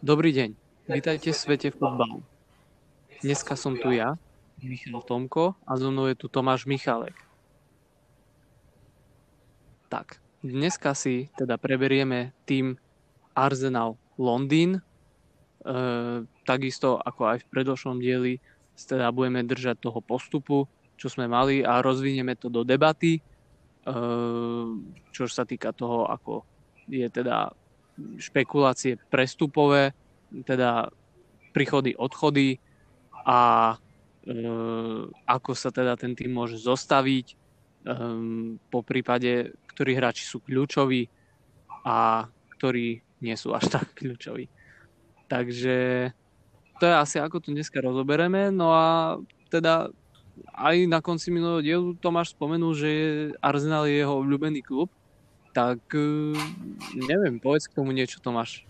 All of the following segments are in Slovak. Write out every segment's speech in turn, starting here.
Dobrý deň, vítajte v svete futbalu. Dneska som tu ja, Michal Tomko a so mnou je tu Tomáš Michalek. Tak, dneska si teda preberieme tým Arsenal Londýn. E, takisto ako aj v predošlom dieli teda budeme držať toho postupu, čo sme mali a rozvinieme to do debaty, e, čo sa týka toho, ako je teda špekulácie prestupové, teda príchody, odchody a e, ako sa teda ten tým môže zostaviť, e, po prípade, ktorí hráči sú kľúčoví a ktorí nie sú až tak kľúčoví. Takže to je asi ako to dneska rozobereme. No a teda aj na konci minulého dielu Tomáš spomenul, že Arsenal je jeho obľúbený klub tak eh, neviem, povedz k tomu niečo, Tomáš.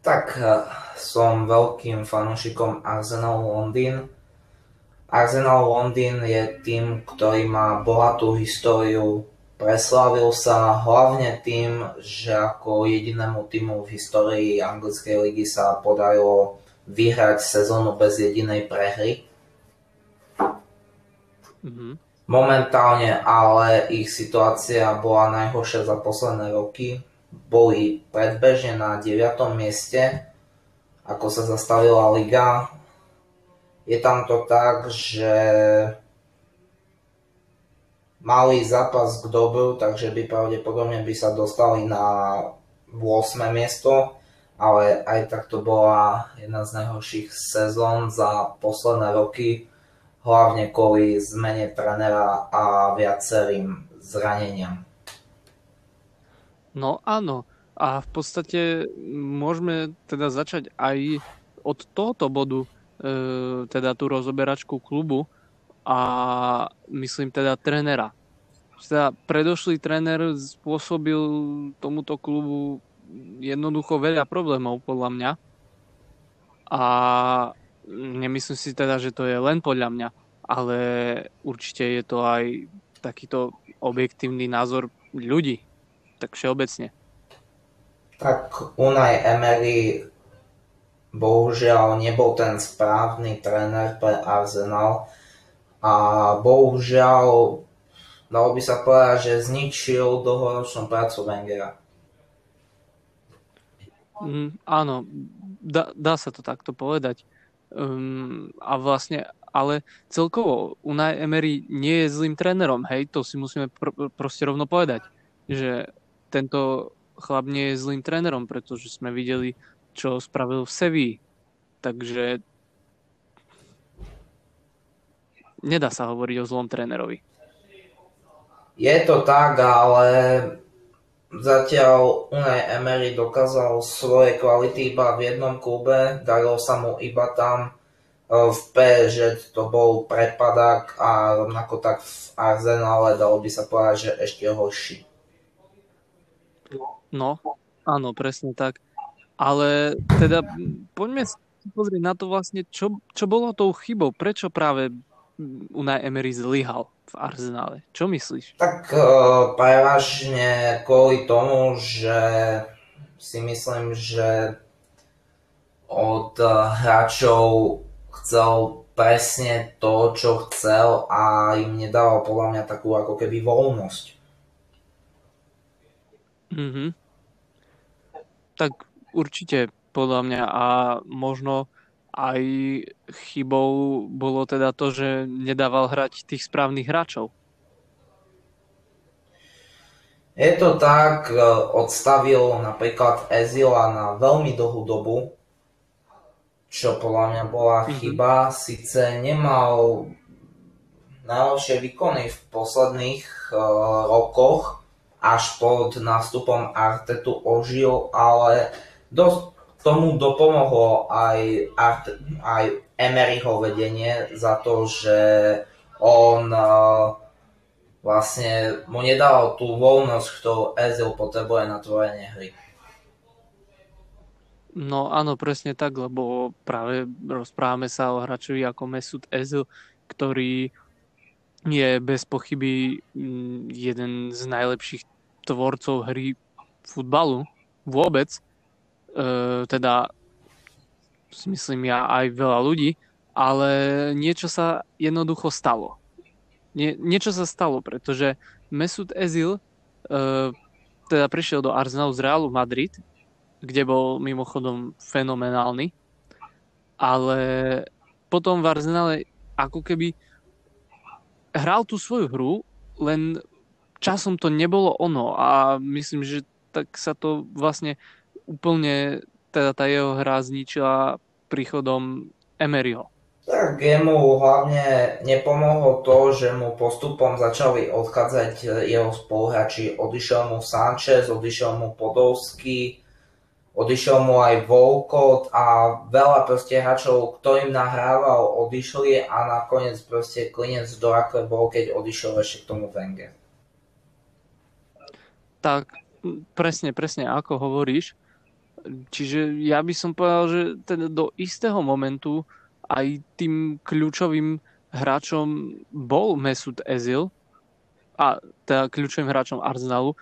Tak eh, som veľkým fanúšikom Arsenal Londýn. Arsenal Londýn je tým, ktorý má bohatú históriu. Preslavil sa hlavne tým, že ako jedinému týmu v histórii anglickej ligy sa podarilo vyhrať sezónu bez jedinej prehry. Mm-hmm. Momentálne ale ich situácia bola najhoršia za posledné roky. Boli predbežne na 9. mieste, ako sa zastavila liga. Je tam to tak, že mali zápas k dobru, takže by pravdepodobne by sa dostali na 8. miesto, ale aj tak to bola jedna z najhorších sezón za posledné roky hlavne kvôli zmene trenera a viacerým zraneniam. No áno, a v podstate môžeme teda začať aj od tohoto bodu, e, teda tú rozoberačku klubu a myslím teda trenera. Teda predošlý tréner spôsobil tomuto klubu jednoducho veľa problémov podľa mňa. A nemyslím si teda, že to je len podľa mňa, ale určite je to aj takýto objektívny názor ľudí, tak všeobecne. Tak Unai Emery bohužiaľ nebol ten správny tréner pre Arsenal a bohužiaľ dalo by sa povedať, že zničil dlhoročnú prácu Wengera. Mm, áno, dá, dá sa to takto povedať. Um, a vlastne, ale celkovo Unai Emery nie je zlým trénerom, hej, to si musíme pr- proste rovno povedať, že tento chlap nie je zlým trénerom, pretože sme videli, čo spravil v Sevii. Takže nedá sa hovoriť o zlom trénerovi. Je to tak, ale Zatiaľ Unai Emery dokázal svoje kvality iba v jednom klube, darilo sa mu iba tam. E, v PSG to bol prepadák a rovnako tak v Arsenale dalo by sa povedať, že ešte horší. No, áno, presne tak. Ale teda poďme pozrieť na to vlastne, čo, čo bolo tou chybou. Prečo práve Unai Emery zlyhal? v Arsenále. Čo myslíš? Tak uh, prevažne kvôli tomu, že si myslím, že od uh, hráčov chcel presne to, čo chcel a im nedával podľa mňa takú ako keby voľnosť. Mhm. Tak určite podľa mňa a možno aj chybou bolo teda to, že nedával hrať tých správnych hráčov. Je to tak, e, odstavil napríklad Ezila na veľmi dlhú dobu, čo podľa mňa bola mm-hmm. chyba. Sice nemal najlepšie výkony v posledných uh, rokoch, až pod nástupom Artetu ožil, ale dosť tomu dopomohlo aj, Art, aj Emeryho vedenie za to, že on uh, vlastne mu nedal tú voľnosť, ktorú Ezil potrebuje na tvorenie hry. No áno, presne tak, lebo práve rozprávame sa o hráčovi ako Mesut Ezil, ktorý je bez pochyby mm, jeden z najlepších tvorcov hry futbalu vôbec teda si myslím ja aj veľa ľudí, ale niečo sa jednoducho stalo. Nie, niečo sa stalo, pretože Mesut Ezil uh, teda prišiel do Arsenalu z Realu Madrid, kde bol mimochodom fenomenálny, ale potom v Arsenale ako keby hral tú svoju hru, len časom to nebolo ono a myslím, že tak sa to vlastne úplne, teda tá jeho hra zničila príchodom Emeryho. Tak jemu hlavne nepomohlo to, že mu postupom začali odchádzať jeho spoluhráči. Odišiel mu Sanchez, odišiel mu Podolsky, odišiel mu aj Volkot a veľa proste hráčov, ktorým nahrával, odišli a nakoniec proste klinec do rakve bol, keď odišiel ešte k tomu Wenger. Tak, presne, presne ako hovoríš. Čiže ja by som povedal, že teda do istého momentu aj tým kľúčovým hráčom bol Mesut Ezil a teda kľúčovým hráčom Arsenalu e,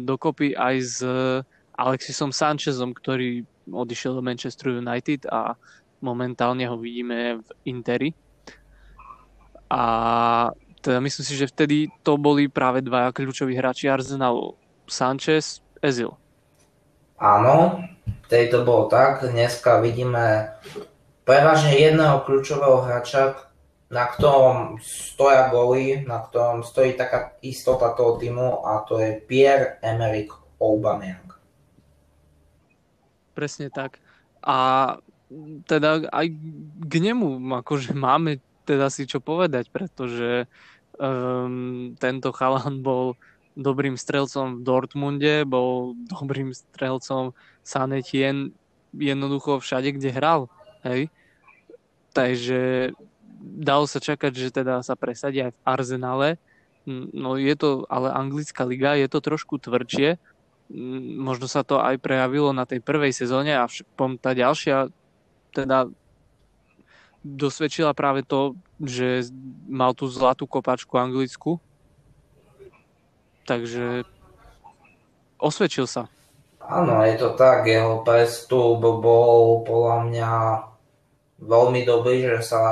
dokopy aj s Alexisom Sanchezom, ktorý odišiel do Manchester United a momentálne ho vidíme v Interi. A teda myslím si, že vtedy to boli práve dvaja kľúčoví hráči Arsenalu. Sanchez, Ezil. Áno, vtedy to bolo tak. Dneska vidíme prevažne jedného kľúčového hráča, na ktorom stoja góly, na ktorom stojí taká istota toho týmu a to je Pierre-Emerick Aubameyang. Presne tak. A teda aj k nemu akože máme teda si čo povedať, pretože um, tento chalan bol dobrým strelcom v Dortmunde, bol dobrým strelcom Sanetien jednoducho všade, kde hral. Hej? Takže dalo sa čakať, že teda sa presadia aj v Arsenale. No je to ale anglická liga, je to trošku tvrdšie. Možno sa to aj prejavilo na tej prvej sezóne a tá ďalšia teda dosvedčila práve to, že mal tú zlatú kopačku anglickú. Takže osvedčil sa. Áno, je to tak. Jeho prestup bol podľa mňa veľmi dobrý, že sa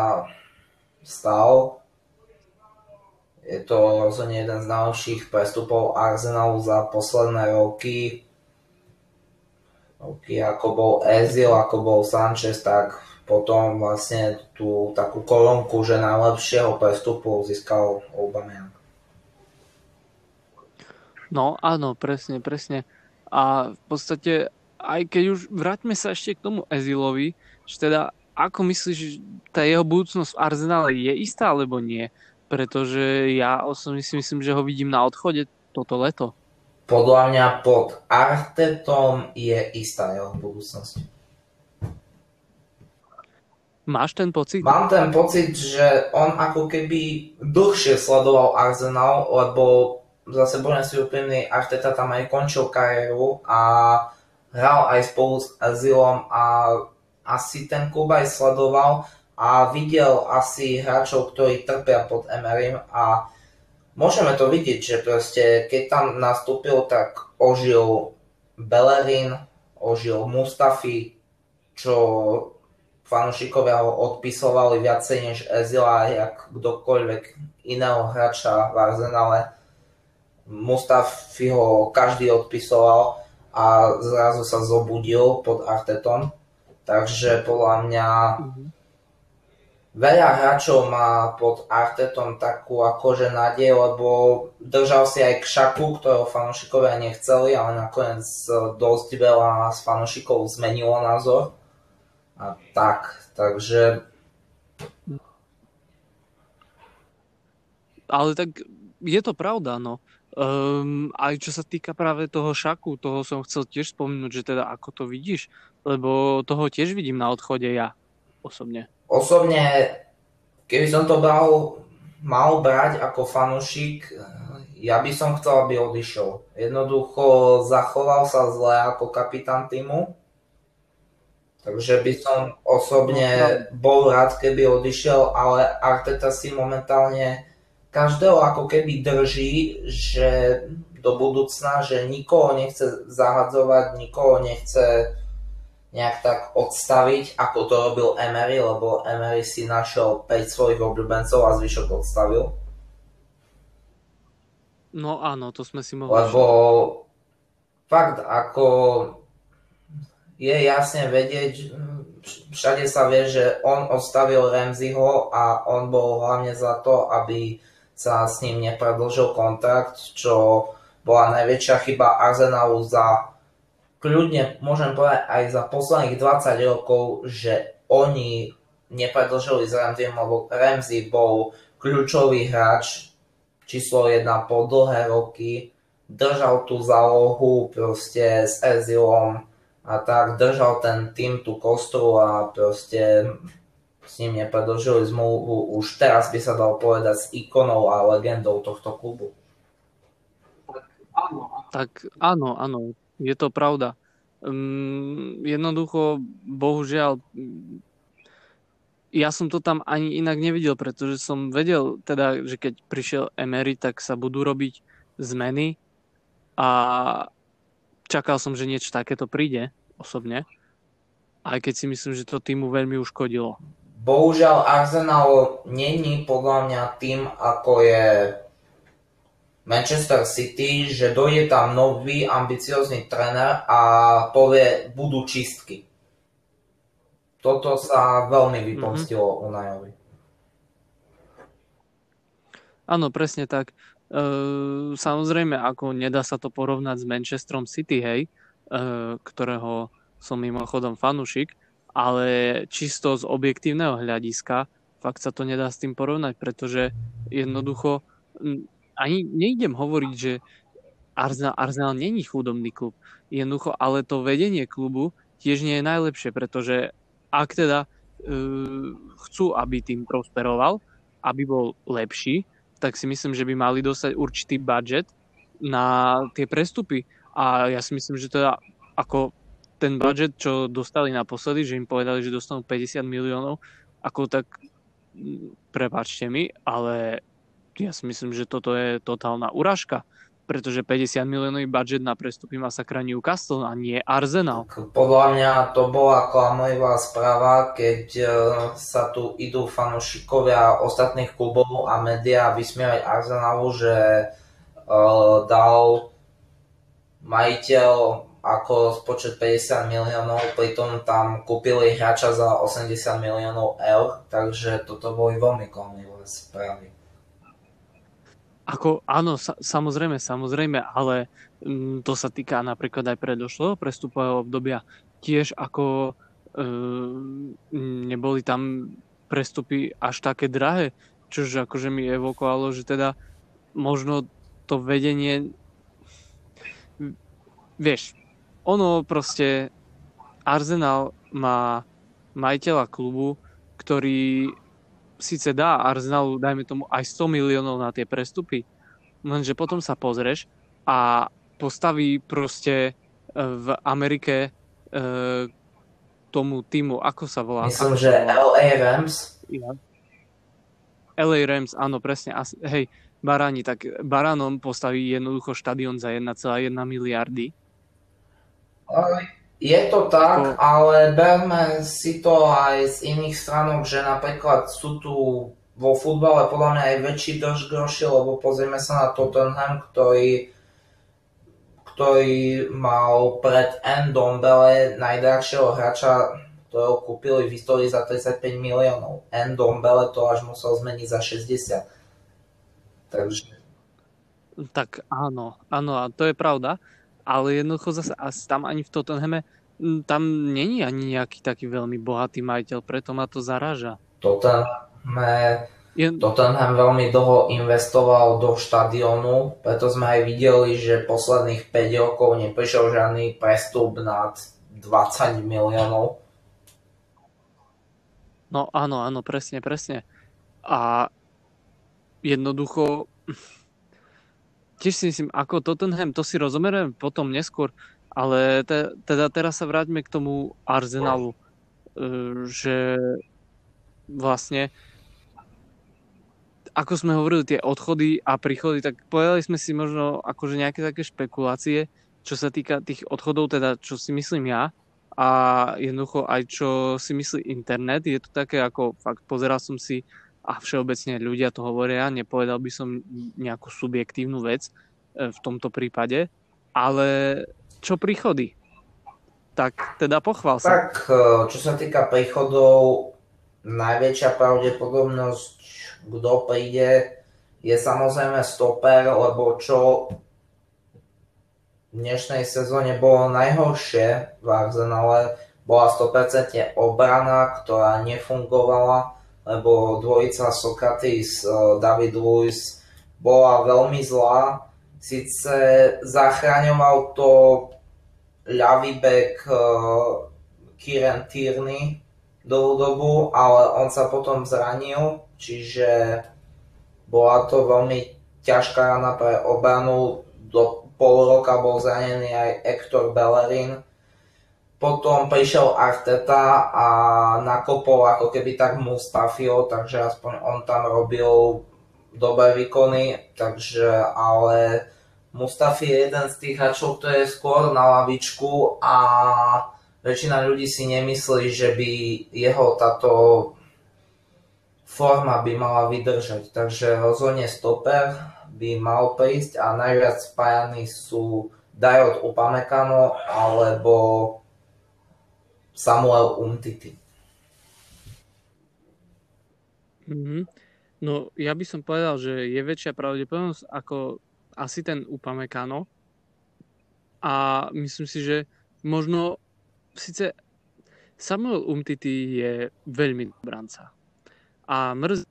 stal. Je to rozhodne jeden z najlepších prestupov Arsenalu za posledné roky. Roky ako bol Ezil, ako bol Sanchez, tak potom vlastne tú takú kolónku, že najlepšieho prestupu získal Aubameyang. No áno, presne, presne. A v podstate, aj keď už vráťme sa ešte k tomu Ezilovi, že teda ako myslíš, tá jeho budúcnosť v Arsenále je istá alebo nie? Pretože ja osobne si myslím, že ho vidím na odchode toto leto. Podľa mňa pod Artetom je istá jeho budúcnosť. Máš ten pocit? Mám ten pocit, že on ako keby dlhšie sledoval Arsenal, lebo zase budem si úprimný, Arteta tam aj končil kariéru a hral aj spolu s Azilom a asi ten klub aj sledoval a videl asi hráčov, ktorí trpia pod Emerym a môžeme to vidieť, že proste keď tam nastúpil, tak ožil Bellerin, ožil Mustafi, čo fanúšikovia ho odpisovali viacej než Ezila, jak kdokoľvek iného hráča v Arsenale. Mustafi ho každý odpisoval a zrazu sa zobudil pod Artetom Takže podľa mňa mm-hmm. veľa hráčov má pod Artetom takú akože nádej, lebo držal si aj k šaku, ktorého fanúšikovia nechceli, ale nakoniec dosť veľa z fanúšikov zmenilo názor. A tak, takže... Ale tak je to pravda, no. Um, aj čo sa týka práve toho šaku, toho som chcel tiež spomenúť, že teda ako to vidíš, lebo toho tiež vidím na odchode ja osobne. Osobne, keby som to bral, mal brať ako fanúšik, ja by som chcel, aby odišiel. Jednoducho zachoval sa zle ako kapitán týmu, takže by som osobne no, no. bol rád, keby odišiel, ale Arteta si momentálne každého ako keby drží, že do budúcna, že nikoho nechce zahadzovať, nikoho nechce, nejak tak odstaviť, ako to robil Emery, lebo Emery si našiel 5 svojich obľúbencov a zvyšok odstavil. No áno, to sme si mohli... Lebo fakt ako je jasne vedieť, všade sa vie, že on odstavil Ramseyho a on bol hlavne za to, aby sa s ním nepredlžil kontrakt, čo bola najväčšia chyba Arsenalu za kľudne môžem povedať aj za posledných 20 rokov, že oni nepredlžili s Ramseyom, lebo Ramsey bol kľúčový hráč číslo 1 po dlhé roky, držal tú zálohu proste s Ezilom a tak, držal ten tým tú kostru a proste s ním nepredlžili zmluvu. Už teraz by sa dal povedať s ikonou a legendou tohto klubu. Tak áno, áno, je to pravda. Um, jednoducho, bohužiaľ, ja som to tam ani inak nevidel, pretože som vedel, teda, že keď prišiel Emery, tak sa budú robiť zmeny a čakal som, že niečo takéto príde osobne, aj keď si myslím, že to týmu veľmi uškodilo. Bohužiaľ Arsenal není podľa mňa tým, ako je Manchester City, že dojde tam nový ambiciózny tréner a povie, budú čistky. Toto sa veľmi vypomstilo mm-hmm. Unajovi. Áno, presne tak. E, samozrejme, ako nedá sa to porovnať s Manchesterom City, hej, e, ktorého som mimochodom fanušik, ale čisto z objektívneho hľadiska fakt sa to nedá s tým porovnať, pretože jednoducho ani neidem hovoriť, že Arsenal, Arsenal není chudobný klub. Jednoducho, ale to vedenie klubu tiež nie je najlepšie, pretože ak teda e, chcú, aby tým prosperoval, aby bol lepší, tak si myslím, že by mali dostať určitý budget na tie prestupy. A ja si myslím, že teda ako ten budget, čo dostali naposledy, že im povedali, že dostanú 50 miliónov, ako tak prepáčte mi, ale ja si myslím, že toto je totálna uražka, pretože 50 miliónový budget na prestupy má sakra Newcastle a nie Arsenal. Podľa mňa to bola klamlivá správa, keď e, sa tu idú fanúšikovia ostatných klubov a médiá vysmievať Arsenalu, že uh, dal majiteľ ako spočet 50 miliónov, pritom tam kúpili hráča za 80 miliónov eur, takže toto boli veľmi klamlivé správy. Ako, áno, sa, samozrejme, samozrejme, ale m, mm, to sa týka napríklad aj predošlého prestupového obdobia. Tiež ako e, neboli tam prestupy až také drahé, čož akože mi evokovalo, že teda možno to vedenie vieš, ono proste Arsenal má majiteľa klubu, ktorý síce dá Arsenalu, dajme tomu, aj 100 miliónov na tie prestupy, lenže potom sa pozrieš a postaví proste e, v Amerike e, tomu týmu, ako sa volá? Myslím, že LA Rams. Ja. LA Rams, áno, presne. Hej, Baráni, tak Baránom postaví jednoducho štadión za 1,1 miliardy. Je to tak, ale berme si to aj z iných stranok, že napríklad sú tu vo futbale podľa mňa aj väčší drž groši, lebo pozrieme sa na Tottenham, ktorý, ktorý mal pred Endombele najdrahšieho hráča, ktorého kúpili v histórii za 35 miliónov. Endombele to až musel zmeniť za 60. Takže... Tak áno, áno, a to je pravda ale jednoducho zase tam ani v Tottenhame tam není ani nejaký taký veľmi bohatý majiteľ, preto ma to zaráža. Tottenham, je... Tottenham veľmi dlho investoval do štadionu, preto sme aj videli, že posledných 5 rokov neprišiel žiadny prestup nad 20 miliónov. No áno, áno, presne, presne. A jednoducho tiež si myslím, ako Tottenham, to si rozumiem potom neskôr, ale te, teda teraz sa vráťme k tomu Arsenalu, e, že vlastne ako sme hovorili, tie odchody a príchody, tak povedali sme si možno akože nejaké také špekulácie, čo sa týka tých odchodov, teda čo si myslím ja, a jednoducho aj čo si myslí internet, je to také ako fakt pozeral som si a všeobecne ľudia to hovoria, nepovedal by som nejakú subjektívnu vec e, v tomto prípade, ale čo príchody? Tak teda pochvál sa. Tak, e, čo sa týka príchodov, najväčšia pravdepodobnosť, kto príde, je samozrejme stoper, lebo čo v dnešnej sezóne bolo najhoršie v Arsenale, bola 100% obrana, ktorá nefungovala lebo dvojica Sokratis, eh, David Lewis bola veľmi zlá. Sice zachraňoval to ľavý back eh, Kieran Tierney dlhú dobu, ale on sa potom zranil, čiže bola to veľmi ťažká rana pre obranu. Do pol roka bol zranený aj Hector Bellerin, potom prišiel Arteta a nakopol ako keby tak Mustafio, takže aspoň on tam robil dobré výkony, takže ale Mustafi je jeden z tých hráčov, ktorý je skôr na lavičku a väčšina ľudí si nemyslí, že by jeho táto forma by mala vydržať. Takže rozhodne stoper by mal prísť a najviac spájani sú Dajot Upamecano alebo Samuel Umtiti. Mm-hmm. No ja by som povedal, že je väčšia pravdepodobnosť ako asi ten Upamecano a myslím si, že možno síce Samuel Umtiti je veľmi branca a mrz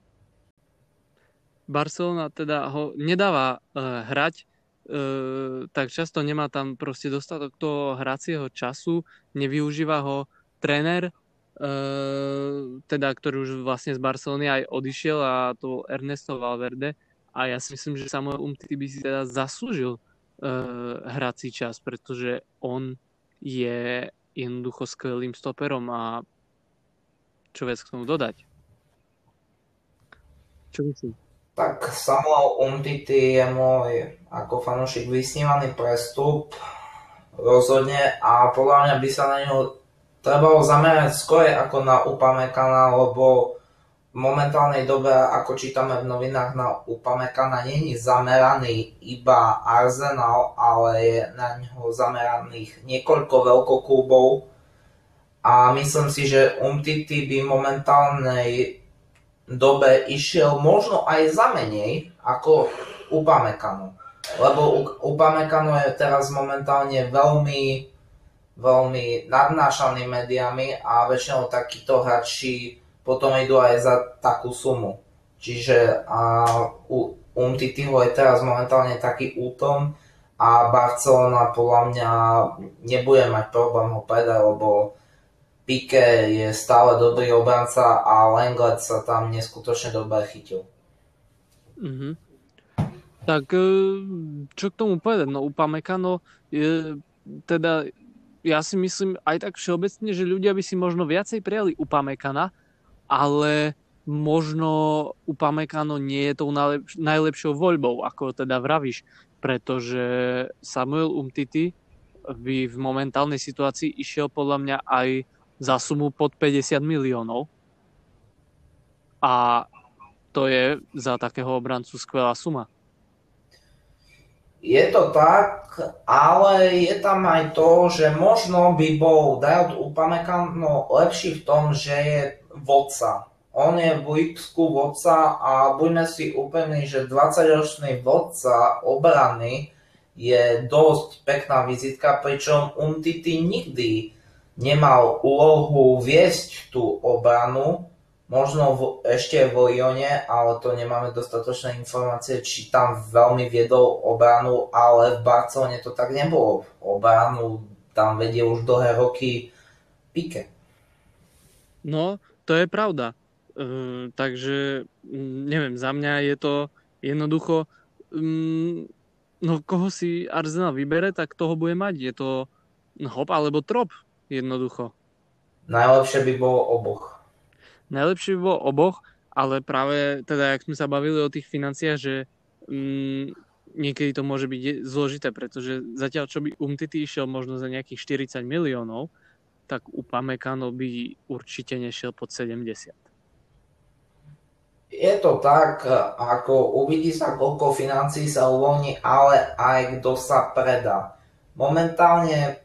Barcelona teda ho nedáva uh, hrať uh, tak často nemá tam proste dostatok toho hracieho času, nevyužíva ho tréner, uh, teda, ktorý už vlastne z Barcelony aj odišiel a to bol Ernesto Valverde a ja si myslím, že Samuel Umtiti by si teda zaslúžil uh, hrací čas, pretože on je jednoducho skvelým stoperom a čo viac k tomu dodať? Čo myslím? Tak Samuel Umtiti je môj ako fanúšik vysnívaný prestup rozhodne a podľa mňa by sa na neho trebalo zamerať skôr ako na Upamekana, lebo v momentálnej dobe, ako čítame v novinách na Upamekana, není zameraný iba Arsenal, ale je na ňo zameraných niekoľko veľkoklubov. A myslím si, že Umtiti by momentálnej dobe išiel možno aj za menej ako Upamecano. Lebo Upamecano je teraz momentálne veľmi veľmi nadnášaný médiami a väčšinou takíto hráči potom idú aj za takú sumu. Čiže a, u Umtitiho je teraz momentálne taký útom a Barcelona podľa mňa nebude mať problém ho predať, lebo Pique je stále dobrý obranca a Lenglet sa tam neskutočne dobre chytil. Mm-hmm. Tak e, čo k tomu povedať? No Upamecano je teda ja si myslím aj tak všeobecne, že ľudia by si možno viacej prijali Upamekana, ale možno Upamecano nie je tou najlepšou voľbou, ako teda vravíš, pretože Samuel Umtiti by v momentálnej situácii išiel podľa mňa aj za sumu pod 50 miliónov. A to je za takého obrancu skvelá suma. Je to tak, ale je tam aj to, že možno by bol Dajot Upamecano lepší v tom, že je vodca. On je v Lipsku vodca a buďme si úplní, že 20-ročný vodca obrany je dosť pekná vizitka, pričom Umtiti nikdy nemal úlohu viesť tú obranu, Možno v, ešte v Lyone, ale to nemáme dostatočné informácie, či tam veľmi viedol obranu, ale v Barcelone to tak nebolo. Obranu tam vedie už dlhé roky Pike. No, to je pravda. Uh, takže, neviem, za mňa je to jednoducho, um, no koho si Arsenal vybere, tak toho bude mať. Je to hop alebo trop, jednoducho. Najlepšie by bolo oboch. Najlepšie by bolo oboch, ale práve teda, jak sme sa bavili o tých financiách, že mm, niekedy to môže byť zložité, pretože zatiaľ čo by Umtiti išiel možno za nejakých 40 miliónov, tak Upamecano by určite nešiel pod 70. Je to tak, ako uvidí sa, koľko financí sa uvoľní, ale aj kto sa predá. Momentálne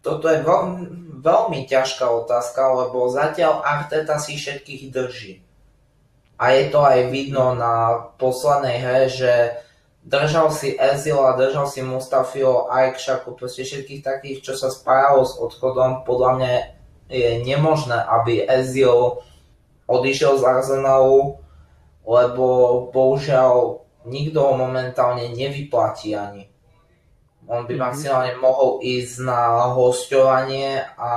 toto je veľmi, veľmi ťažká otázka, lebo zatiaľ Arteta si všetkých drží. A je to aj vidno na poslednej hre, že držal si Ezila, držal si Mustafio, Aikšaku, proste všetkých takých, čo sa spájalo s odchodom. Podľa mňa je nemožné, aby Ezil odišiel z Arsenalu, lebo bohužiaľ nikto ho momentálne nevyplatí ani. On by maximálne mohol ísť na hostovanie a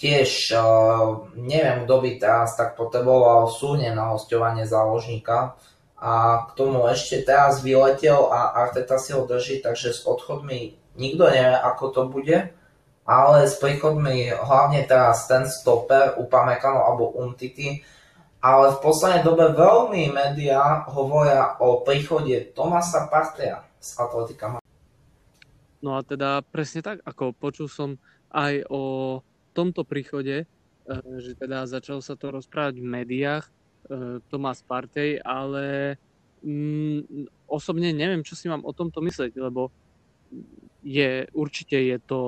tiež uh, neviem, kto by teraz tak potreboval súne na hostovanie záložníka. A k tomu ešte teraz vyletel a Arteta si ho drží, takže s odchodmi nikto nevie, ako to bude, ale s príchodmi hlavne teraz ten stoper Upamecano alebo Umtiti, ale v poslednej dobe veľmi médiá hovoria o príchode Tomasa Partea z Atletika. No a teda presne tak, ako počul som aj o tomto príchode, eh, že teda začal sa to rozprávať v médiách, E, Tomás Partey, ale mm, osobne neviem, čo si mám o tomto myslieť, lebo je, určite je to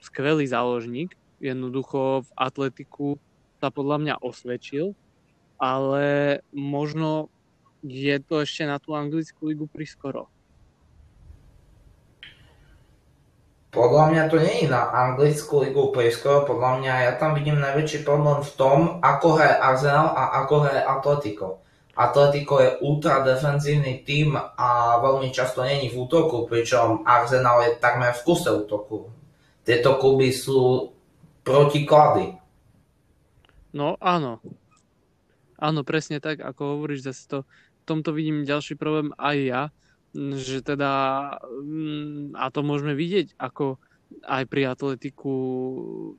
skvelý záložník, jednoducho v atletiku sa podľa mňa osvedčil, ale možno je to ešte na tú anglickú ligu priskoro. Podľa mňa to nie je na anglickú ligu prískoro, podľa mňa ja tam vidím najväčší problém v tom, ako hraje Arsenal a ako hraje Atletico. Atletico je ultra defenzívny tým a veľmi často není v útoku, pričom Arsenal je takmer v kuse útoku. Tieto kluby sú protiklady. No áno. Áno, presne tak, ako hovoríš, zase to, v tomto vidím ďalší problém aj ja, že teda, mm, a to môžeme vidieť, ako aj pri atletiku,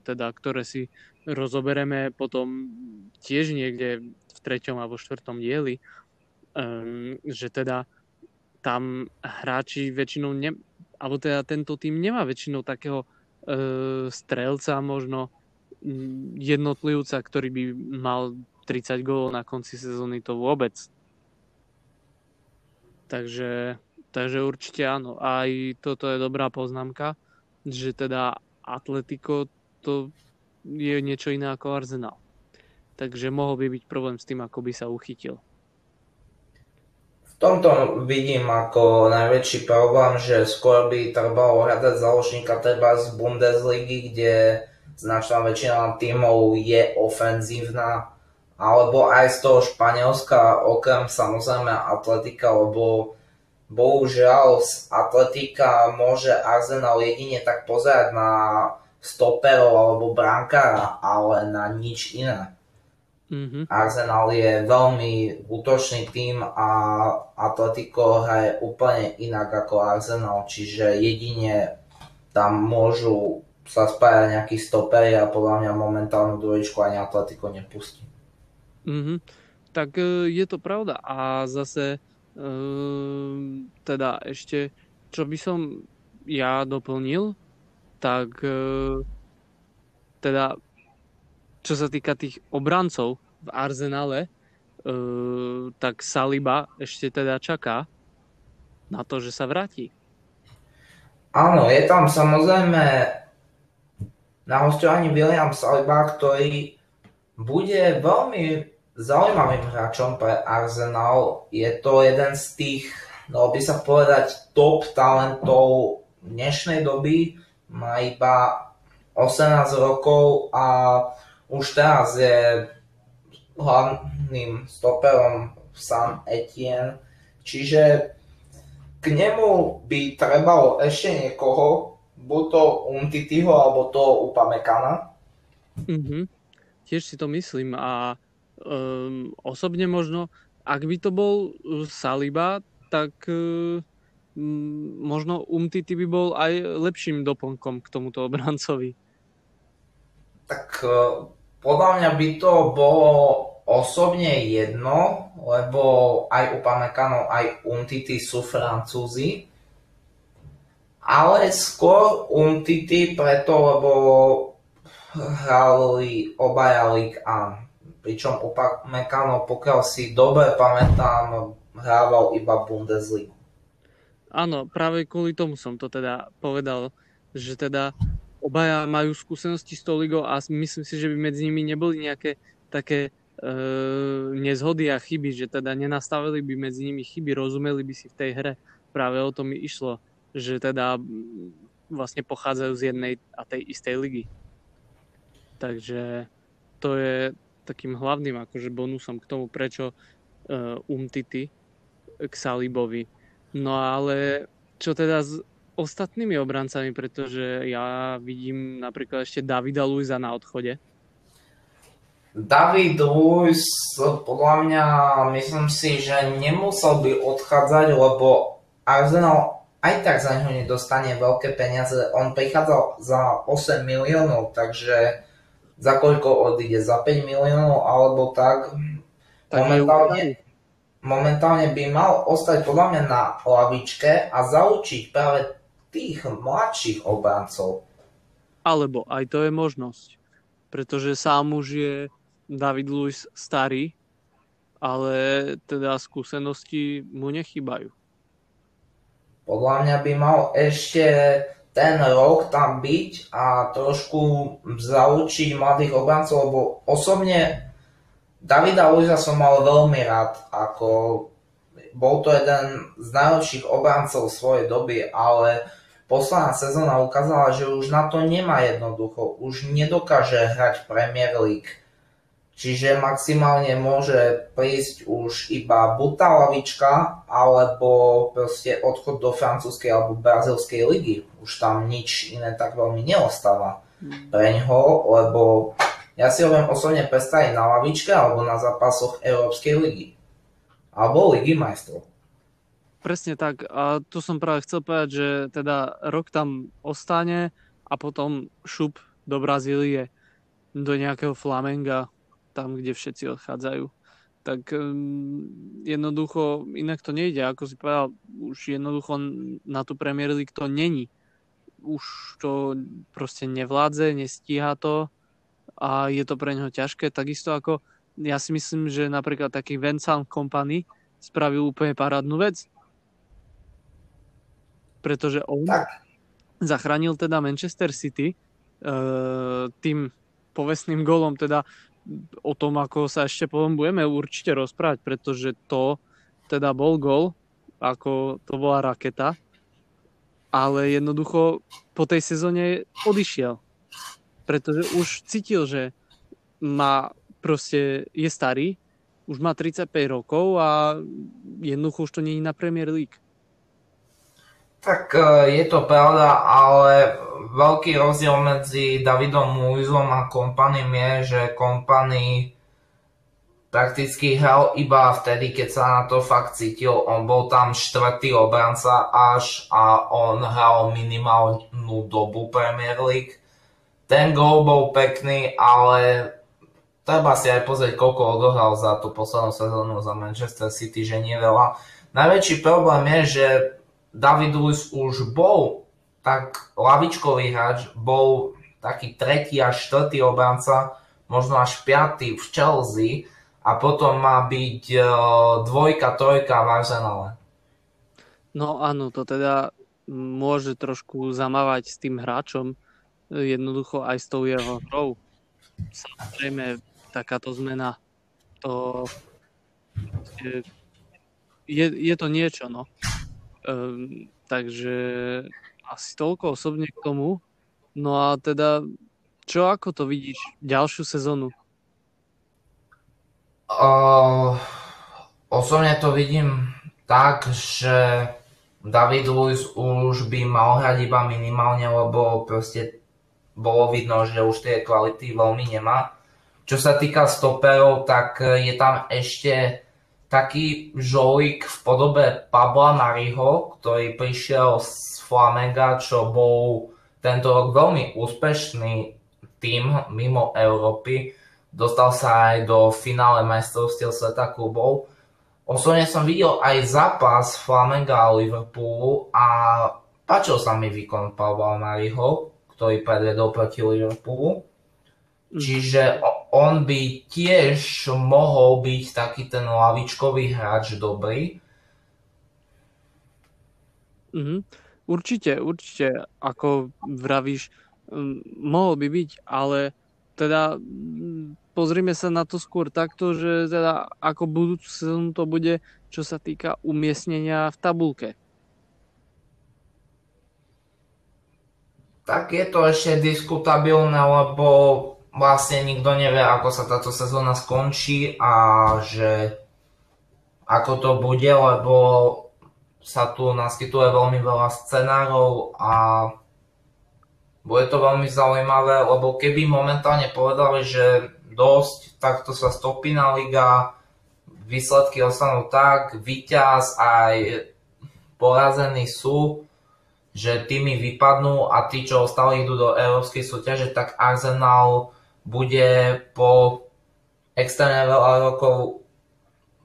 teda, ktoré si rozobereme potom tiež niekde v treťom alebo štvrtom dieli, um, že teda tam hráči väčšinou, ne, alebo teda tento tým nemá väčšinou takého uh, strelca, možno um, jednotlivca, ktorý by mal 30 gólov na konci sezóny, to vôbec Takže, takže určite áno. Aj toto je dobrá poznámka, že teda Atletico to je niečo iné ako Arsenal. Takže mohol by byť problém s tým, ako by sa uchytil. V tomto vidím ako najväčší problém, že skôr by trebalo hľadať záložníka treba z Bundesligy, kde značná väčšina tímov je ofenzívna alebo aj z toho Španielska, okrem samozrejme Atletika, lebo bohužiaľ z Atletika môže Arsenal jedine tak pozerať na stoperov alebo brankára, ale na nič iné. Mm-hmm. Arsenal je veľmi útočný tým a Atletico hraje úplne inak ako Arsenal, čiže jedine tam môžu sa spájať nejakí stopery a podľa mňa momentálnu dvojičku ani Atletico nepustí. Mm-hmm. Tak e, je to pravda. A zase e, teda ešte, čo by som ja doplnil, tak e, teda čo sa týka tých obrancov v Arzenale, tak Saliba ešte teda čaká na to, že sa vráti. Áno, je tam samozrejme na hostovaní William Saliba, ktorý bude veľmi zaujímavým hráčom pre Arsenal. Je to jeden z tých, no by sa povedať, top talentov dnešnej doby. Má iba 18 rokov a už teraz je hlavným stoperom San Etienne. Čiže k nemu by trebalo ešte niekoho, buď to Umtitiho alebo to Upamekana. Mm-hmm. Tiež si to myslím a um, osobne možno, ak by to bol uh, Saliba, tak um, možno Umtiti by bol aj lepším doplnkom k tomuto obrancovi. Tak uh, podľa mňa by to bolo osobne jedno, lebo aj Upamecano, aj Umtiti sú Francúzi. Ale skôr Umtiti preto, lebo hrali obaja League A. Pričom Upamecano, pokiaľ si dobre pamätám, hrával iba Bundesliga. Áno, práve kvôli tomu som to teda povedal, že teda obaja majú skúsenosti s tou ligou a myslím si, že by medzi nimi neboli nejaké také e, nezhody a chyby, že teda nenastavili by medzi nimi chyby, rozumeli by si v tej hre. Práve o tom mi išlo, že teda vlastne pochádzajú z jednej a tej istej ligy. Takže to je takým hlavným akože bonusom k tomu, prečo uh, Umtity k Salibovi. No ale čo teda s ostatnými obrancami, pretože ja vidím napríklad ešte Davida Luisa na odchode. David Luiz, podľa mňa, myslím si, že nemusel by odchádzať, lebo Arsenal aj tak za neho nedostane veľké peniaze. On prichádzal za 8 miliónov, takže za koľko odíde? Za 5 miliónov alebo tak? tak momentálne, momentálne by mal ostať podľa mňa na lavičke a zaučiť práve tých mladších obrancov. Alebo aj to je možnosť. Pretože sám už je David Luiz starý, ale teda skúsenosti mu nechybajú. Podľa mňa by mal ešte ten rok tam byť a trošku zaučiť mladých obrancov, lebo osobne Davida Luisa som mal veľmi rád, ako bol to jeden z najlepších obrancov svojej doby, ale posledná sezóna ukázala, že už na to nemá jednoducho, už nedokáže hrať Premier League. Čiže maximálne môže prísť už iba buď tá lavička, alebo proste odchod do francúzskej alebo brazilskej ligy. Už tam nič iné tak veľmi neostáva mm. pre ňoho, lebo ja si ho viem osobne predstaviť na lavičke alebo na zápasoch Európskej ligy. Alebo Ligy majstrov. Presne tak. A tu som práve chcel povedať, že teda rok tam ostane a potom šup do Brazílie, do nejakého Flamenga, tam, kde všetci odchádzajú. Tak um, jednoducho inak to nejde. Ako si povedal, už jednoducho na tú Premier League to není. Už to proste nevládze, nestíha to a je to pre neho ťažké. Takisto ako ja si myslím, že napríklad taký Vincent Company spravil úplne parádnu vec. Pretože on tak. zachránil teda Manchester City uh, tým povestným golom, teda o tom, ako sa ešte potom budeme určite rozprávať, pretože to teda bol gol, ako to bola raketa, ale jednoducho po tej sezóne odišiel pretože už cítil, že má proste, je starý, už má 35 rokov a jednoducho už to je na Premier League. Tak e, je to pravda, ale veľký rozdiel medzi Davidom Luizom a Kompanym je, že Kompany prakticky hral iba vtedy, keď sa na to fakt cítil. On bol tam štvrtý obranca až a on hral minimálnu dobu Premier League ten gól bol pekný, ale treba si aj pozrieť, koľko odohral za tú poslednú sezónu za Manchester City, že nie veľa. Najväčší problém je, že David Luiz už bol tak lavičkový hráč, bol taký tretí až štvrtý obranca, možno až piatý v Chelsea a potom má byť e, dvojka, trojka v Arsenale. No áno, to teda môže trošku zamávať s tým hráčom, jednoducho aj s tou jeho hrou. Samozrejme, takáto zmena, to je, je, je to niečo, no. Um, takže asi toľko osobne k tomu. No a teda, čo ako to vidíš ďalšiu sezónu? Uh, osobne to vidím tak, že David Luiz už by mal hrať iba minimálne, lebo proste bolo vidno, že už tie kvality veľmi nemá. Čo sa týka stoperov, tak je tam ešte taký žolík v podobe Pabla Mariho, ktorý prišiel z Flamenga, čo bol tento rok veľmi úspešný tým mimo Európy. Dostal sa aj do finále majstrovstiev sveta klubov. Osobne som videl aj zápas Flamenga a Liverpoolu a páčil sa mi výkon Pavla Mariho ktorý predvedol proti Liverpoolu. Mm. Čiže on by tiež mohol byť taký ten lavičkový hráč dobrý. Mm-hmm. Určite, určite, ako vravíš, mohol by byť, ale teda pozrime sa na to skôr takto, že teda ako budúcu sezónu to bude, čo sa týka umiestnenia v tabulke. Tak je to ešte diskutabilné, lebo vlastne nikto nevie, ako sa táto sezóna skončí a že ako to bude, lebo sa tu naskytuje veľmi veľa scenárov a bude to veľmi zaujímavé, lebo keby momentálne povedali, že dosť, takto sa stopí na liga, výsledky ostanú tak, víťaz aj porazení sú, že týmy vypadnú a tí, čo ostali, idú do európskej súťaže, tak Arsenal bude po extrémne veľa rokov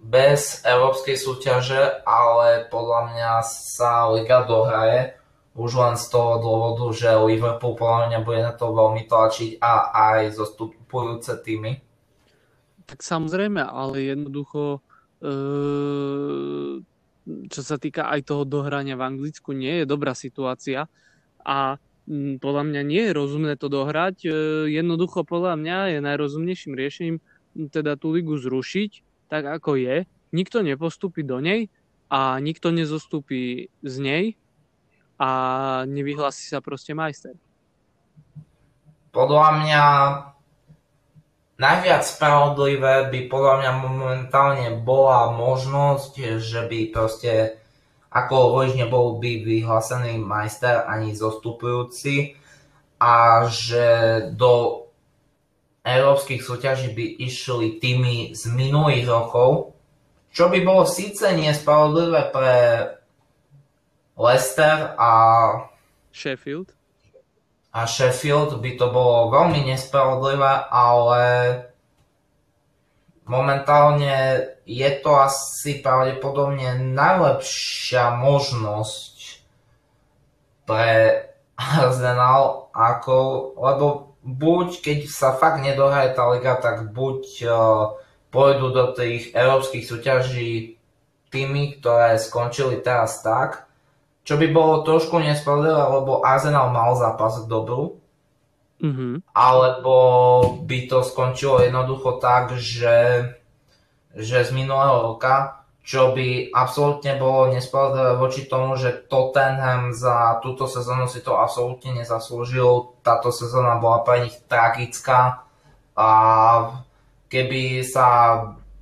bez európskej súťaže, ale podľa mňa sa liga dohraje už len z toho dôvodu, že Liverpool podľa mňa bude na to veľmi tlačiť a aj zostupujúce týmy. Tak samozrejme, ale jednoducho e, čo sa týka aj toho dohrania v Anglicku, nie je dobrá situácia a podľa mňa nie je rozumné to dohrať. E, jednoducho podľa mňa je najrozumnejším riešením teda tú ligu zrušiť tak ako je. Nikto nepostupí do nej a nikto nezostúpi z nej a nevyhlási sa proste majster. Podľa mňa najviac spravodlivé by podľa mňa momentálne bola možnosť, že by proste ako hovoríš, nebol by vyhlásený majster ani zostupujúci a že do európskych súťaží by išli týmy z minulých rokov, čo by bolo síce nespravodlivé pre Leicester a Sheffield. A Sheffield by to bolo veľmi nespravodlivé, ale momentálne je to asi pravdepodobne najlepšia možnosť pre Arsenal, ako, lebo buď keď sa fakt nedohraje tá liga, tak buď uh, pôjdu do tých európskych súťaží tými, ktoré skončili teraz tak, čo by bolo trošku nespravodlivé, lebo Arsenal mal zápas dobrú, Mm-hmm. Alebo by to skončilo jednoducho tak, že, že z minulého roka, čo by absolútne bolo nespravodlivé voči tomu, že Tottenham za túto sezónu si to absolútne nezaslúžil. Táto sezóna bola pre nich tragická a keby sa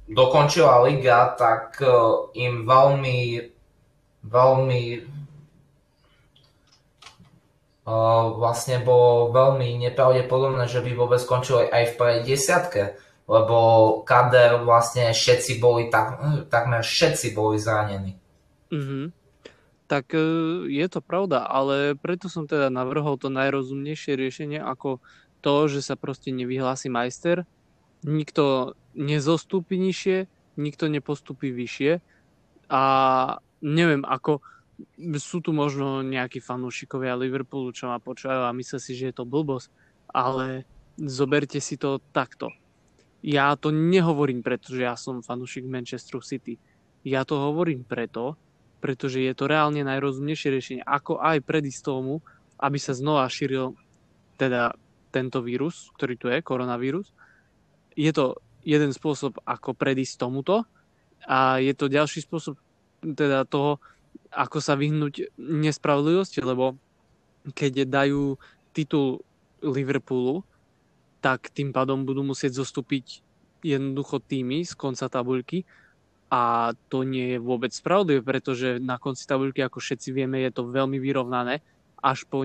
dokončila liga, tak eh, im veľmi, veľmi vlastne bolo veľmi nepravdepodobné, že by vôbec skončili aj v desiatke, lebo kader vlastne všetci boli, tak, takmer všetci boli zranení. Mm-hmm. Tak e, je to pravda, ale preto som teda navrhol to najrozumnejšie riešenie ako to, že sa proste nevyhlási majster, nikto nezostúpi nižšie, nikto nepostupí vyššie a neviem, ako sú tu možno nejakí fanúšikovia Liverpoolu, čo ma počúvajú a myslia si, že je to blbosť, ale zoberte si to takto. Ja to nehovorím preto, že ja som fanúšik Manchester City. Ja to hovorím preto, pretože je to reálne najrozumnejšie riešenie, ako aj predísť tomu, aby sa znova šíril teda tento vírus, ktorý tu je, koronavírus. Je to jeden spôsob, ako predísť tomuto a je to ďalší spôsob teda toho, ako sa vyhnúť nespravodlivosti, lebo keď dajú titul Liverpoolu, tak tým pádom budú musieť zostúpiť jednoducho týmy z konca tabuľky a to nie je vôbec spravodlivé, pretože na konci tabuľky, ako všetci vieme, je to veľmi vyrovnané až po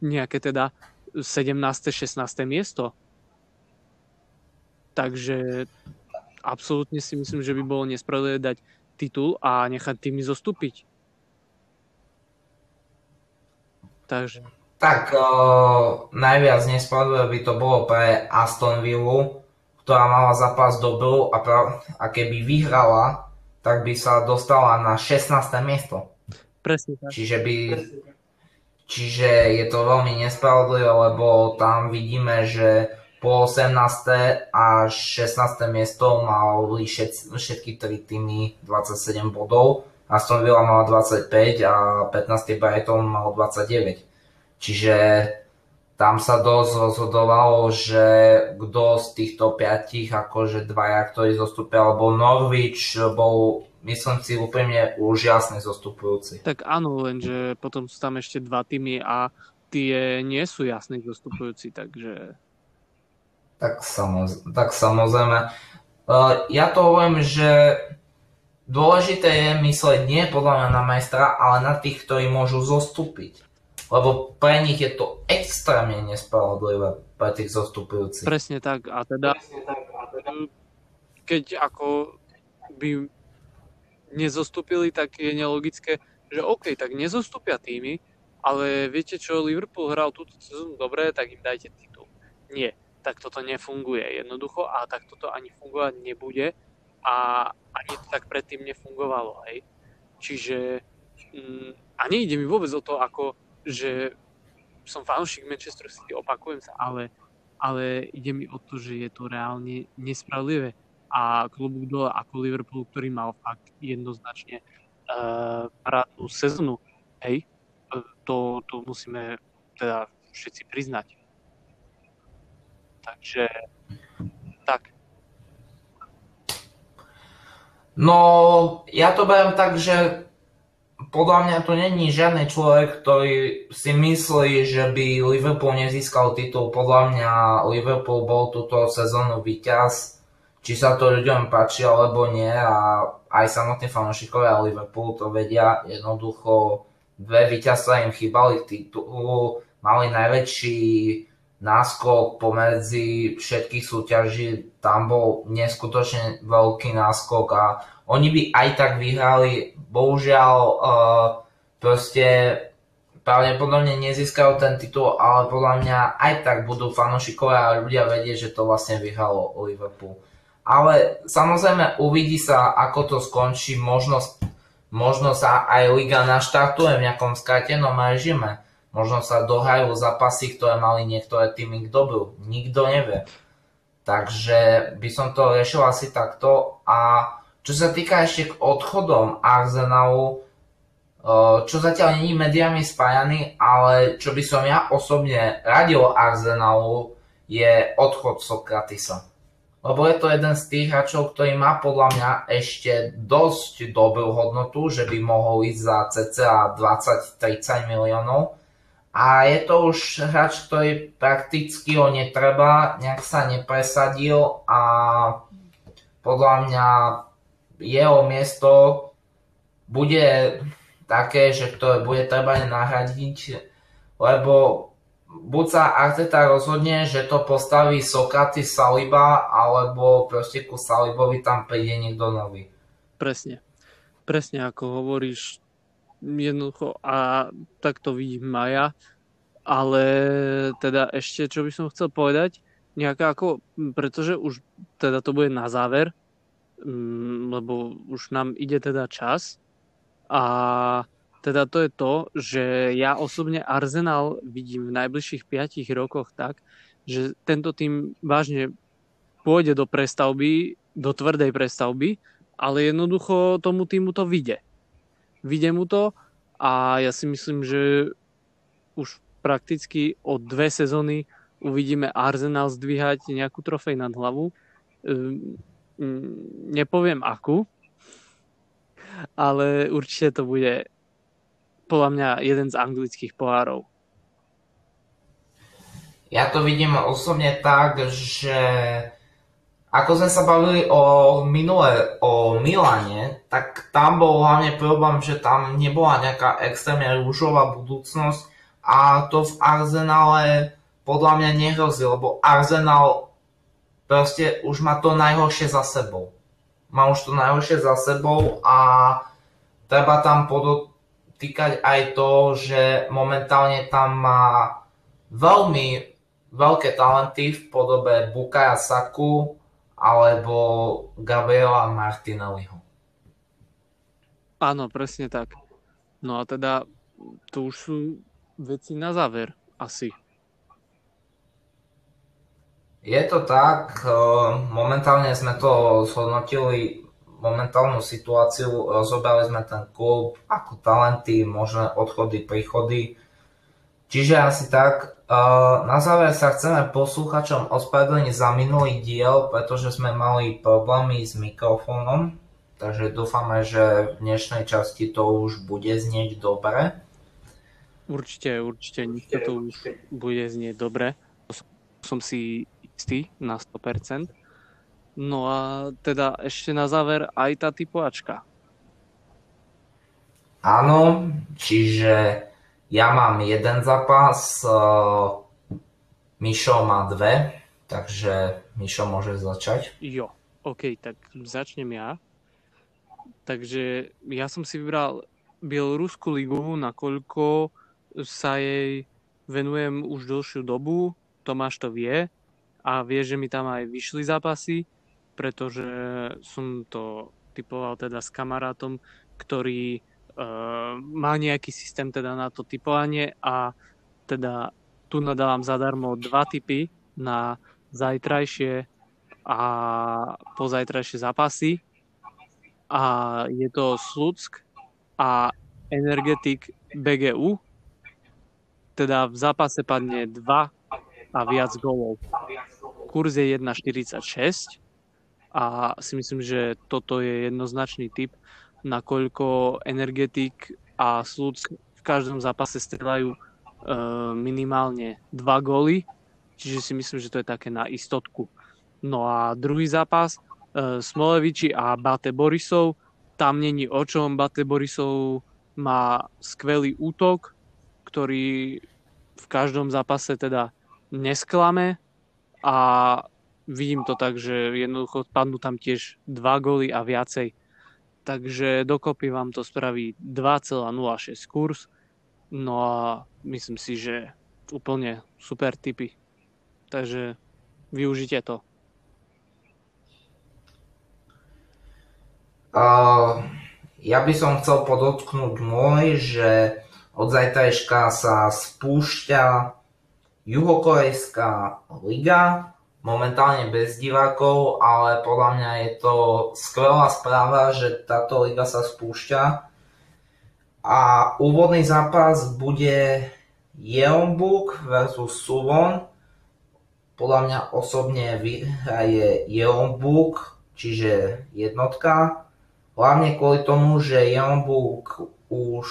nejaké teda 17. 16. miesto. Takže absolútne si myslím, že by bolo nespravodlivé dať titul a nechať týmy zostúpiť. Takže... Tak uh, najviac nespravodlivé by to bolo pre Aston Villa, ktorá mala zápas dobrú a, pra- a keby vyhrala, tak by sa dostala na 16. miesto. Presne tak. Čiže by... Čiže je to veľmi nespravodlivé, lebo tam vidíme, že po 18. až 16. miesto mali všetky tri týmy 27 bodov. Aston Villa mala 25 a 15. Brighton mal 29. Čiže tam sa dosť rozhodovalo, že kto z týchto piatich, akože dvaja, ktorí zostúpia, alebo Norwich bol, myslím si, úplne úžasný zostupujúci. Tak áno, lenže potom sú tam ešte dva týmy a tie nie sú jasní zostupujúci, takže tak, samoz, tak samozrejme. Uh, ja to hovorím, že dôležité je mysleť nie podľa mňa na majstra, ale na tých, ktorí môžu zostúpiť. Lebo pre nich je to extrémne nespravodlivé pre tých zostupujúcich. Presne tak. A teda, keď ako by nezostúpili, tak je nelogické, že OK, tak nezostúpia týmy, ale viete čo, Liverpool hral túto sezónu dobre, tak im dajte titul. Nie tak toto nefunguje jednoducho a tak toto ani fungovať nebude a ani to tak predtým nefungovalo, hej. Čiže mm, a nejde mi vôbec o to, ako, že som fanúšik Manchester City, opakujem sa, ale, ale ide mi o to, že je to reálne nespravodlivé a klubúk dole ako Liverpool, ktorý mal fakt jednoznačne uh, parádnu sezónu, hej, to, to musíme teda všetci priznať. Takže tak. No, ja to beriem tak, že podľa mňa to není žiadny človek, ktorý si myslí, že by Liverpool nezískal titul. Podľa mňa Liverpool bol túto sezónu víťaz, či sa to ľuďom páči alebo nie a aj samotní fanúšikovia Liverpoolu to vedia. Jednoducho dve víťazstva im chýbali titulu, mali najväčší náskok pomedzi všetkých súťaží, tam bol neskutočne veľký náskok a oni by aj tak vyhrali, bohužiaľ uh, proste pravdepodobne nezískajú ten titul, ale podľa mňa aj tak budú fanúšikovia a ľudia vedieť, že to vlastne vyhralo Liverpool. Ale samozrejme uvidí sa, ako to skončí, možno, možno sa aj Liga naštartuje v nejakom skrátenom režime Možno sa dohajú zápasy, ktoré mali niektoré týmy k dobu. Nikto nevie. Takže by som to riešil asi takto. A čo sa týka ešte k odchodom Arsenalu, čo zatiaľ není mediami spájaný, ale čo by som ja osobne radil Arsenalu, je odchod Sokratisa. Lebo je to jeden z tých hráčov, ktorý má podľa mňa ešte dosť dobrú hodnotu, že by mohol ísť za cca 20-30 miliónov a je to už hráč, ktorý prakticky ho netreba, nejak sa nepresadil a podľa mňa jeho miesto bude také, že ktoré bude treba nahradiť, lebo buď sa Arteta rozhodne, že to postaví Sokraty Saliba, alebo proste ku Salibovi tam príde niekto nový. Presne. Presne ako hovoríš, jednoducho a tak to vidím Maja. Ale teda ešte, čo by som chcel povedať, nejaká ako, pretože už teda to bude na záver, lebo už nám ide teda čas a teda to je to, že ja osobne Arsenal vidím v najbližších 5 rokoch tak, že tento tým vážne pôjde do prestavby, do tvrdej prestavby, ale jednoducho tomu týmu to vyjde. Vyjde mu to a ja si myslím, že už prakticky o dve sezóny uvidíme Arsenal zdvíhať nejakú trofej nad hlavu. Ehm, nepoviem akú, ale určite to bude podľa mňa jeden z anglických pohárov. Ja to vidím osobne tak, že ako sme sa bavili o minule, o Milane, tak tam bol hlavne problém, že tam nebola nejaká extrémne rúžová budúcnosť a to v Arsenále podľa mňa nehrozí, lebo Arsenal proste už má to najhoršie za sebou. Má už to najhoršie za sebou a treba tam podotýkať aj to, že momentálne tam má veľmi veľké talenty v podobe Bukaya Saku, alebo Gabriela Martinelliho. Áno, presne tak. No a teda to už sú veci na záver, asi. Je to tak, e, momentálne sme to zhodnotili, momentálnu situáciu, rozobrali sme ten klub, ako talenty, možné odchody, príchody. Čiže asi tak, na záver sa chceme posluchačom ospravedlniť za minulý diel, pretože sme mali problémy s mikrofónom, takže dúfame, že v dnešnej časti to už bude znieť dobre. Určite, určite, nikto to už bude znieť dobre. Som si istý na 100%. No a teda ešte na záver aj tá typovačka. Áno, čiže ja mám jeden zápas, uh, Mišo má dve, takže Mišo môže začať. Jo, OK, tak začnem ja. Takže ja som si vybral Bieloruskú ligu, nakoľko sa jej venujem už dlhšiu dobu, Tomáš to vie, a vie, že mi tam aj vyšli zápasy, pretože som to typoval teda s kamarátom, ktorý má nejaký systém teda na to typovanie a teda tu nadávam zadarmo dva typy na zajtrajšie a pozajtrajšie zápasy. A je to Sluck a Energetic BGU teda v zápase padne 2 a viac golov kurz je 1,46 a si myslím, že toto je jednoznačný typ, nakoľko Energetik a Sluc v každom zápase strelajú e, minimálne 2 góly, čiže si myslím, že to je také na istotku. No a druhý zápas, e, Smoleviči a Bate Borisov, tam není o čom, Bate Borisov má skvelý útok, ktorý v každom zápase teda nesklame, a vidím to tak, že jednoducho padnú tam tiež 2 góly a viacej. Takže dokopy vám to spraví 2,06 kurz. No a myslím si, že úplne super typy. Takže využite to. Uh, ja by som chcel podotknúť môj, že od zajtrajška sa spúšťa juhokorejská liga, momentálne bez divákov, ale podľa mňa je to skvelá správa, že táto liga sa spúšťa. A úvodný zápas bude Jeonbuk versus Suwon. Podľa mňa osobne vyhraje Jeonbuk, čiže jednotka. Hlavne kvôli tomu, že Jeonbuk už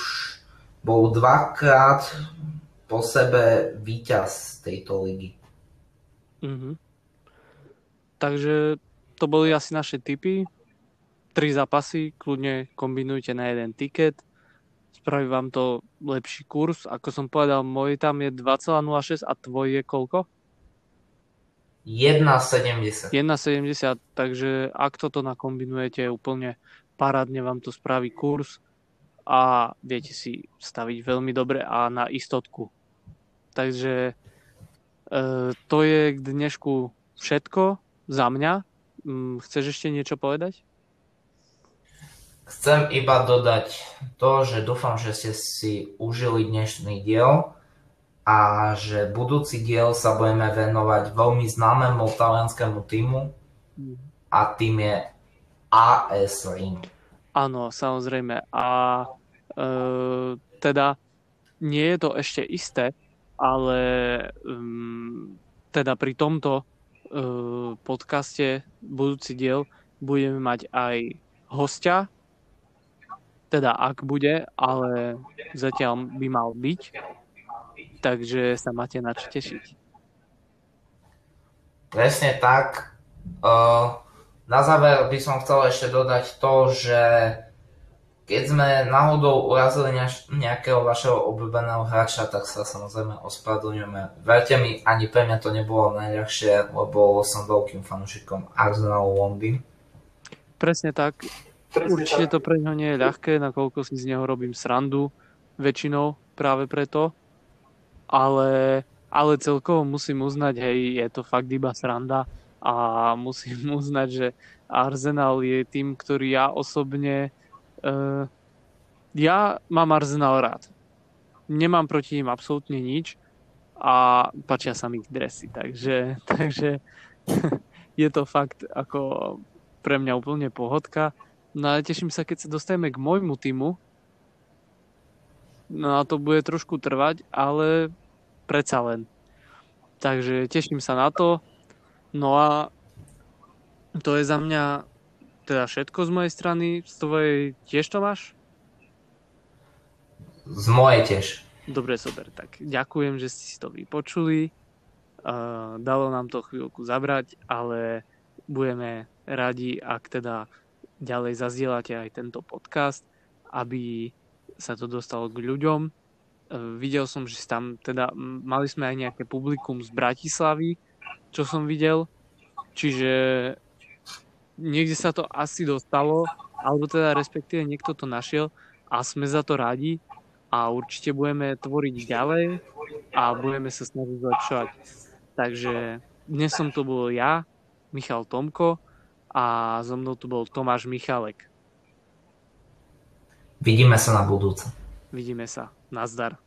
bol dvakrát po sebe víťaz tejto ligy. Mm-hmm. Takže to boli asi naše typy. Tri zápasy, kľudne kombinujte na jeden tiket. Spraví vám to lepší kurz. Ako som povedal, môj tam je 2,06 a tvoj je koľko? 1,70. 1,70, takže ak toto nakombinujete úplne parádne vám to spraví kurz a viete si staviť veľmi dobre a na istotku. Takže e, to je k dnešku všetko za mňa. Mm, chceš ešte niečo povedať? Chcem iba dodať to, že dúfam, že ste si užili dnešný diel a že budúci diel sa budeme venovať veľmi známemu talianskému týmu a tým je AS Rim. Áno, samozrejme. A e, teda nie je to ešte isté, ale um, teda pri tomto podcaste budúci diel budeme mať aj hostia, teda ak bude, ale zatiaľ by mal byť, takže sa máte na čo tešiť. Presne tak. Uh, na záver by som chcel ešte dodať to, že keď sme náhodou urazili nejakého vašeho obľúbeného hráča, tak sa samozrejme ospravedlňujeme. Verte mi, ani pre mňa to nebolo najľahšie, lebo som veľkým fanúšikom Arsenalu Londýn. Presne tak. Presne Určite tak. to pre ňo nie je ľahké, nakoľko si z neho robím srandu väčšinou práve preto. Ale, ale celkovo musím uznať, hej, je to fakt iba sranda a musím uznať, že Arsenal je tým, ktorý ja osobne Uh, ja mám Arsenal rád. Nemám proti ním absolútne nič, a páčia sa mi ich dresy, takže, takže je to fakt ako pre mňa úplne pohodka. No a teším sa, keď sa dostaneme k môjmu týmu. No a to bude trošku trvať, ale predsa len. Takže teším sa na to. No a to je za mňa teda všetko z mojej strany. Z tvojej tiež to máš? Z mojej tiež. Dobre, super. Tak ďakujem, že ste si to vypočuli. Uh, dalo nám to chvíľku zabrať, ale budeme radi, ak teda ďalej zazdieľate aj tento podcast, aby sa to dostalo k ľuďom. Uh, videl som, že tam teda mali sme aj nejaké publikum z Bratislavy, čo som videl, čiže niekde sa to asi dostalo, alebo teda respektíve niekto to našiel a sme za to radi a určite budeme tvoriť ďalej a budeme sa snažiť zlepšovať. Takže dnes som tu bol ja, Michal Tomko a so mnou tu bol Tomáš Michalek. Vidíme sa na budúce. Vidíme sa. Nazdar.